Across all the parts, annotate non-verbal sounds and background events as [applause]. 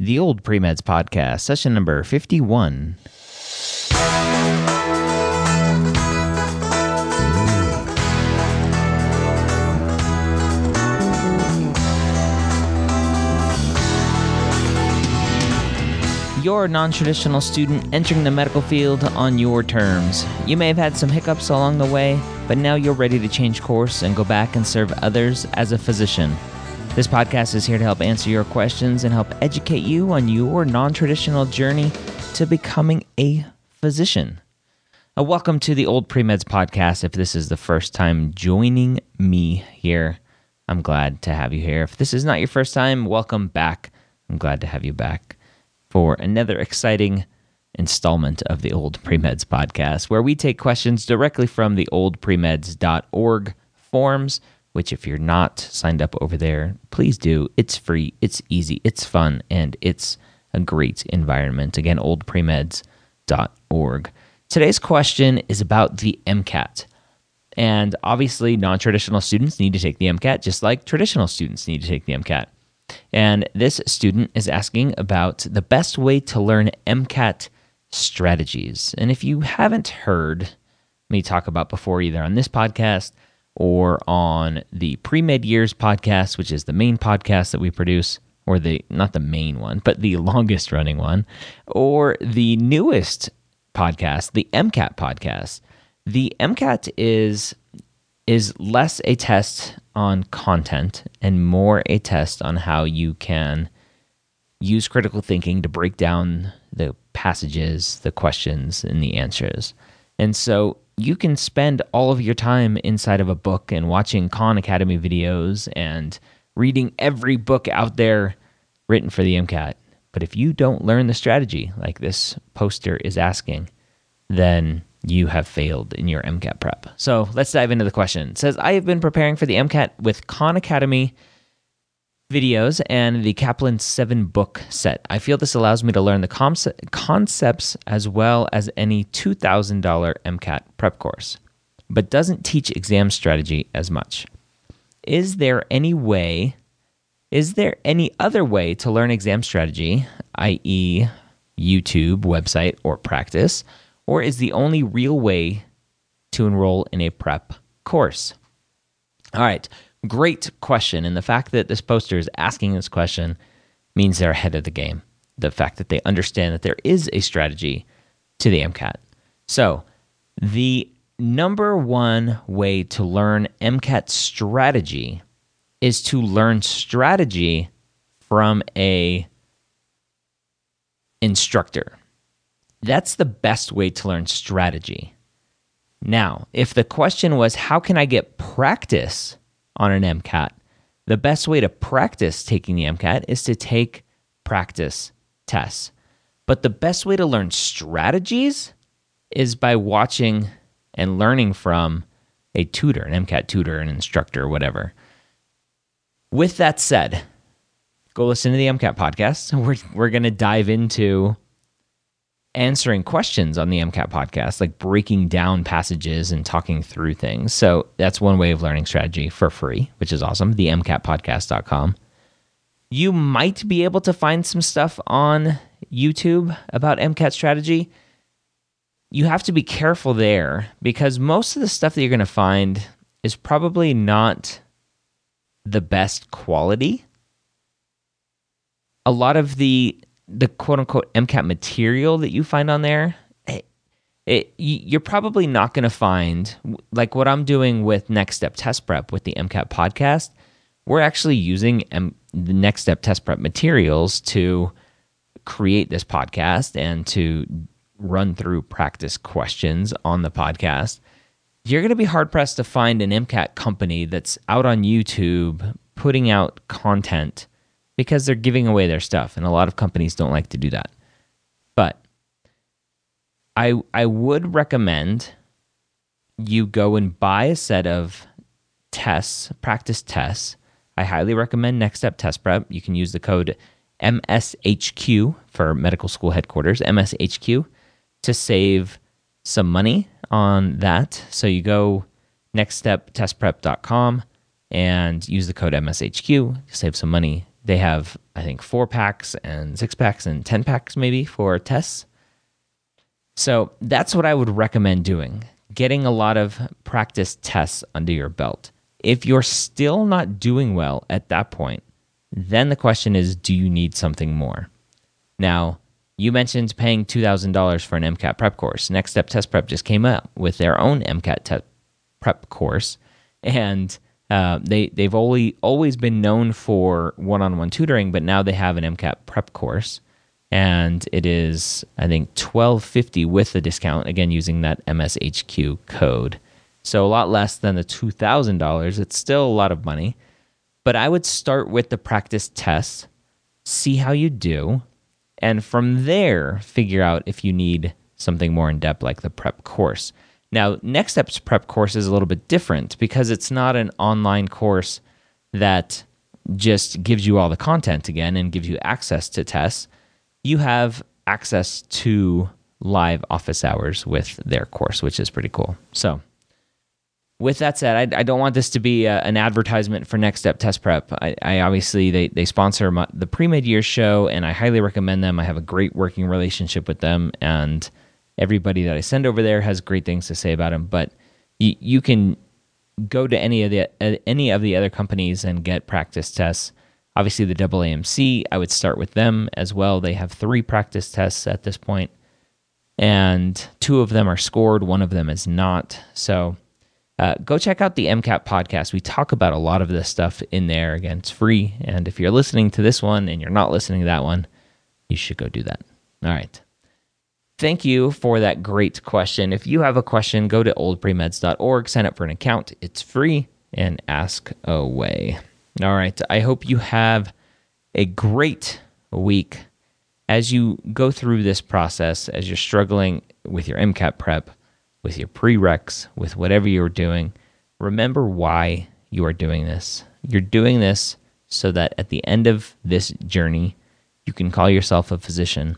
the Old Premeds Podcast, session number 51. You're a non traditional student entering the medical field on your terms. You may have had some hiccups along the way, but now you're ready to change course and go back and serve others as a physician. This podcast is here to help answer your questions and help educate you on your non traditional journey to becoming a physician. Uh, welcome to the Old Premeds podcast. If this is the first time joining me here, I'm glad to have you here. If this is not your first time, welcome back. I'm glad to have you back for another exciting installment of the Old Premeds podcast, where we take questions directly from the oldpremeds.org forums, which, if you're not signed up over there, please do. It's free, it's easy, it's fun, and it's a great environment. Again, oldpremeds.org. Today's question is about the MCAT. And obviously, non traditional students need to take the MCAT just like traditional students need to take the MCAT. And this student is asking about the best way to learn MCAT strategies. And if you haven't heard me talk about before, either on this podcast or on the pre med years podcast, which is the main podcast that we produce, or the not the main one, but the [laughs] longest running one, or the newest podcast, the MCAT podcast. The MCAT is is less a test on content and more a test on how you can use critical thinking to break down the passages, the questions, and the answers. And so you can spend all of your time inside of a book and watching Khan Academy videos and reading every book out there written for the MCAT. But if you don't learn the strategy, like this poster is asking, then you have failed in your MCAT prep. So let's dive into the question. It says, I have been preparing for the MCAT with Khan Academy videos and the Kaplan 7 book set. I feel this allows me to learn the concepts as well as any $2,000 MCAT prep course, but doesn't teach exam strategy as much. Is there any way, is there any other way to learn exam strategy, i.e., YouTube, website, or practice? or is the only real way to enroll in a prep course? All right, great question. And the fact that this poster is asking this question means they're ahead of the game. The fact that they understand that there is a strategy to the MCAT. So, the number one way to learn MCAT strategy is to learn strategy from a instructor. That's the best way to learn strategy. Now, if the question was, how can I get practice on an MCAT? The best way to practice taking the MCAT is to take practice tests. But the best way to learn strategies is by watching and learning from a tutor, an MCAT tutor, an instructor, whatever. With that said, go listen to the MCAT podcast. [laughs] We're, we're going to dive into answering questions on the MCAT podcast, like breaking down passages and talking through things. So that's one way of learning strategy for free, which is awesome. The MCATpodcast.com. You might be able to find some stuff on YouTube about MCAT strategy. You have to be careful there because most of the stuff that you're going to find is probably not the best quality. A lot of the the quote unquote MCAT material that you find on there, it, you're probably not going to find like what I'm doing with Next Step Test Prep with the MCAT podcast. We're actually using M- the Next Step Test Prep materials to create this podcast and to run through practice questions on the podcast. You're going to be hard pressed to find an MCAT company that's out on YouTube putting out content because they're giving away their stuff and a lot of companies don't like to do that. But I I would recommend you go and buy a set of tests, practice tests. I highly recommend Next Step Test Prep. You can use the code MSHQ for medical school headquarters, MSHQ, to save some money on that. So you go nextsteptestprep.com and use the code MSHQ to save some money they have I think four packs and six packs and 10 packs maybe for tests. So that's what I would recommend doing getting a lot of practice tests under your belt. If you're still not doing well at that point, then the question is do you need something more? Now, you mentioned paying $2,000 for an MCAT prep course. Next Step Test Prep just came out with their own MCAT te- prep course, and uh, they they've only always been known for one-on-one tutoring, but now they have an MCAT prep course, and it is I think twelve fifty with the discount. Again, using that MSHQ code, so a lot less than the two thousand dollars. It's still a lot of money, but I would start with the practice tests, see how you do and from there figure out if you need something more in depth like the prep course. Now, Next Steps prep course is a little bit different because it's not an online course that just gives you all the content again and gives you access to tests. You have access to live office hours with their course, which is pretty cool. So, with that said, I, I, don't want this to be a, an advertisement for Next Step Test Prep. I, I obviously they they sponsor my, the pre med year show, and I highly recommend them. I have a great working relationship with them, and everybody that I send over there has great things to say about them. But you, you can go to any of the uh, any of the other companies and get practice tests. Obviously, the AAMC, I would start with them as well. They have three practice tests at this point, and two of them are scored. One of them is not. So uh, go check out the MCAT podcast. We talk about a lot of this stuff in there. Again, it's free. And if you're listening to this one and you're not listening to that one, you should go do that. All right. Thank you for that great question. If you have a question, go to oldpremeds.org, sign up for an account. It's free and ask away. All right. I hope you have a great week as you go through this process, as you're struggling with your MCAT prep with your prereqs, with whatever you're doing, remember why you are doing this. You're doing this so that at the end of this journey, you can call yourself a physician,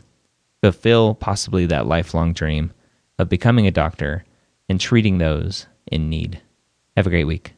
fulfill possibly that lifelong dream of becoming a doctor and treating those in need. Have a great week.